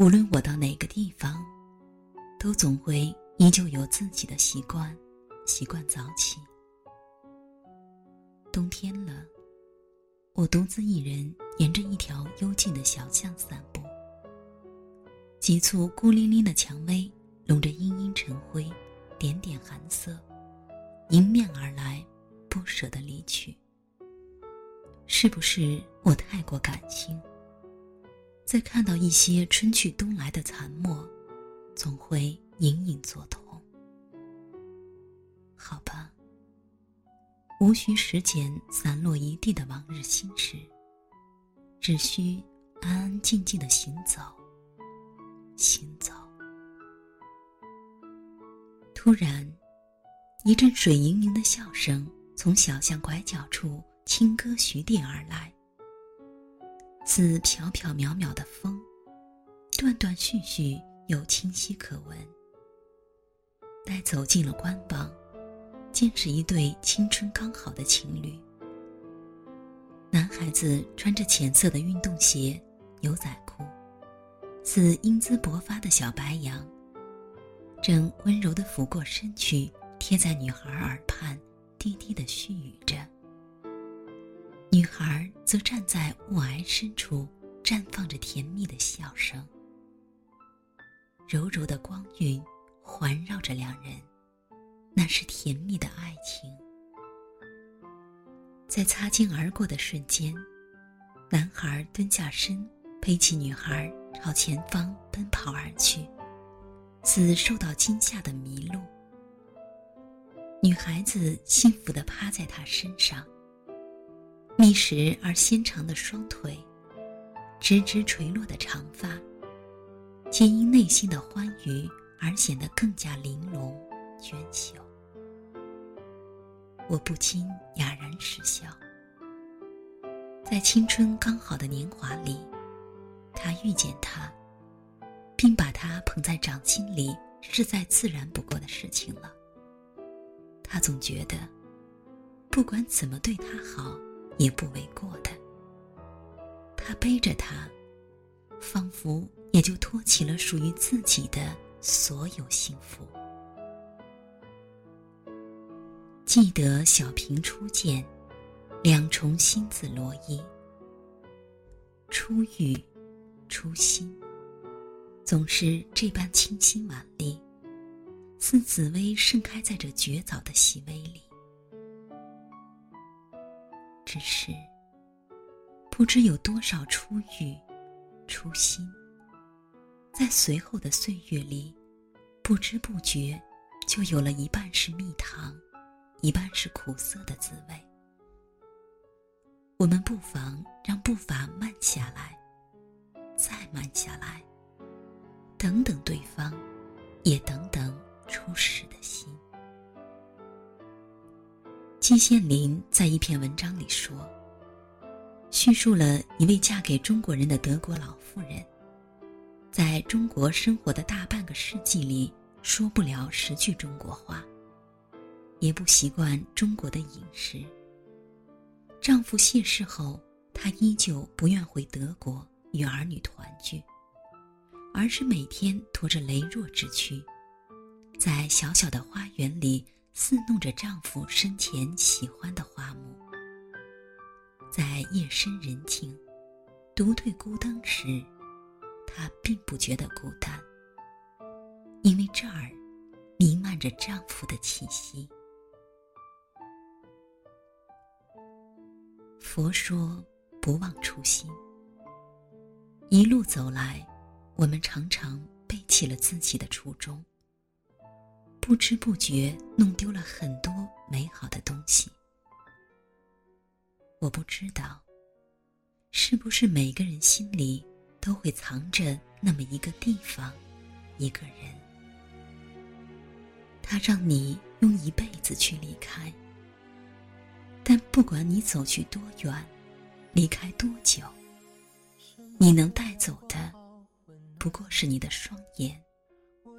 无论我到哪个地方，都总会依旧有自己的习惯，习惯早起。冬天了，我独自一人沿着一条幽静的小巷散步。几簇孤零零的蔷薇，笼着阴阴晨灰，点点寒色，迎面而来，不舍得离去。是不是我太过感性？在看到一些春去冬来的残墨，总会隐隐作痛。好吧，无需拾捡散落一地的往日心事，只需安安静静的行走。行走。突然，一阵水盈盈的笑声从小巷拐角处轻歌徐递而来。似飘飘渺渺的风，断断续续又清晰可闻。待走进了官房，见是一对青春刚好的情侣。男孩子穿着浅色的运动鞋、牛仔裤，似英姿勃发的小白羊，正温柔地抚过身躯，贴在女孩耳畔，低低地絮语着。女孩则站在雾霭深处，绽放着甜蜜的笑声。柔柔的光晕环绕着两人，那是甜蜜的爱情。在擦肩而过的瞬间，男孩蹲下身，背起女孩朝前方奔跑而去，似受到惊吓的麋鹿。女孩子幸福地趴在他身上。密实而纤长的双腿，直直垂落的长发，皆因内心的欢愉而显得更加玲珑娟秀。我不禁哑然失笑。在青春刚好的年华里，他遇见他，并把他捧在掌心里，是再自然不过的事情了。他总觉得，不管怎么对他好。也不为过的。他背着她，仿佛也就托起了属于自己的所有幸福。记得小平初见，两重心字罗衣。初遇，初心，总是这般清新婉丽，似紫薇盛开在这绝早的细微里。只是，不知有多少初遇、初心，在随后的岁月里，不知不觉，就有了一半是蜜糖，一半是苦涩的滋味。我们不妨让步伐慢下来，再慢下来，等等对方，也等等初始的心。季羡林在一篇文章里说，叙述了一位嫁给中国人的德国老妇人，在中国生活的大半个世纪里，说不了十句中国话，也不习惯中国的饮食。丈夫谢世后，她依旧不愿回德国与儿女团聚，而是每天拖着羸弱之躯，在小小的花园里。侍弄着丈夫生前喜欢的花木，在夜深人静、独对孤灯时，她并不觉得孤单，因为这儿弥漫着丈夫的气息。佛说不忘初心，一路走来，我们常常背弃了自己的初衷。不知不觉弄丢了很多美好的东西。我不知道，是不是每个人心里都会藏着那么一个地方，一个人，他让你用一辈子去离开。但不管你走去多远，离开多久，你能带走的，不过是你的双眼，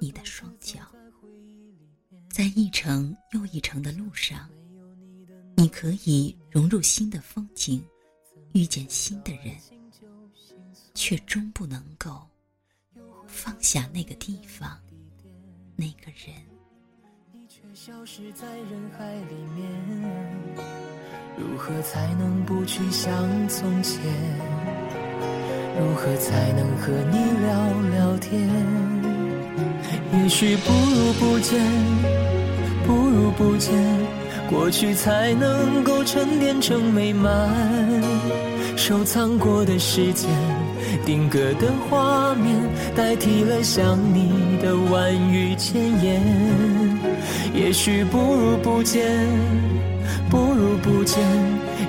你的双脚。在一程又一程的路上，你可以融入新的风景，遇见新的人，却终不能够放下那个地方，那个人。消失在人海里面，如何才能不去想从前？如何才能和你聊聊天？也许不如不见，不如不见，过去才能够沉淀成美满，收藏过的时间。定格的画面代替了想你的万语千言，也许不如不见，不如不见，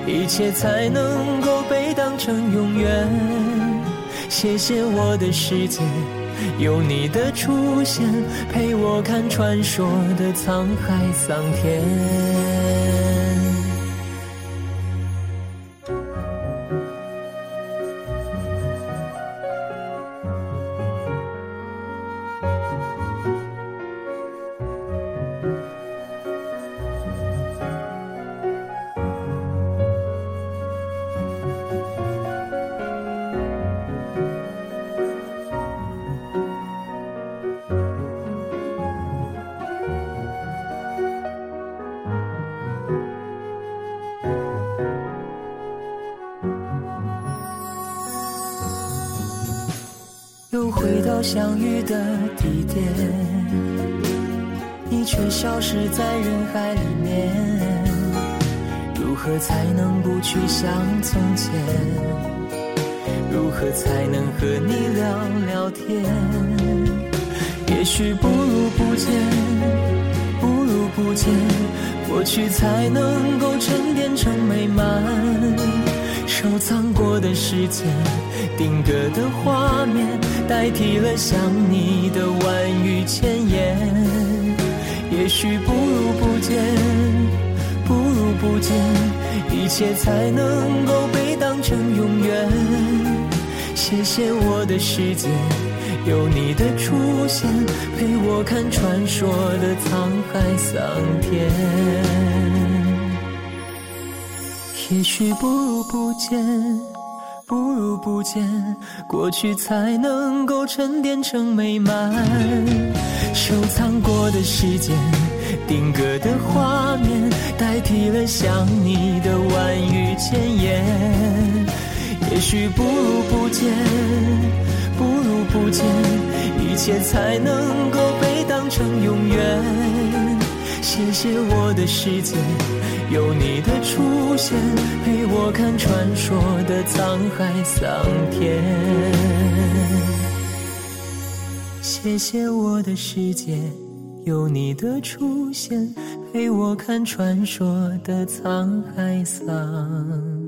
一切才能够被当成永远。谢谢我的世界，有你的出现，陪我看传说的沧海桑田。相遇的地点，你却消失在人海里面。如何才能不去想从前？如何才能和你聊聊天？也许不如不见，不如不见，过去才能够沉淀成美满。收藏过的时间，定格的画面，代替了想你的万语千言。也许不如不见，不如不见，一切才能够被当成永远。谢谢我的世界，有你的出现，陪我看传说的沧海桑田。也许不如不见，不如不见，过去才能够沉淀成美满。收藏过的时间，定格的画面，代替了想你的万语千言。也许不如不见，不如不见，一切才能够被当成永远。谢谢我的世界。有你的出现现，陪我看传说的沧海桑田。谢谢我的世界，有你的出现，陪我看传说的沧海桑田。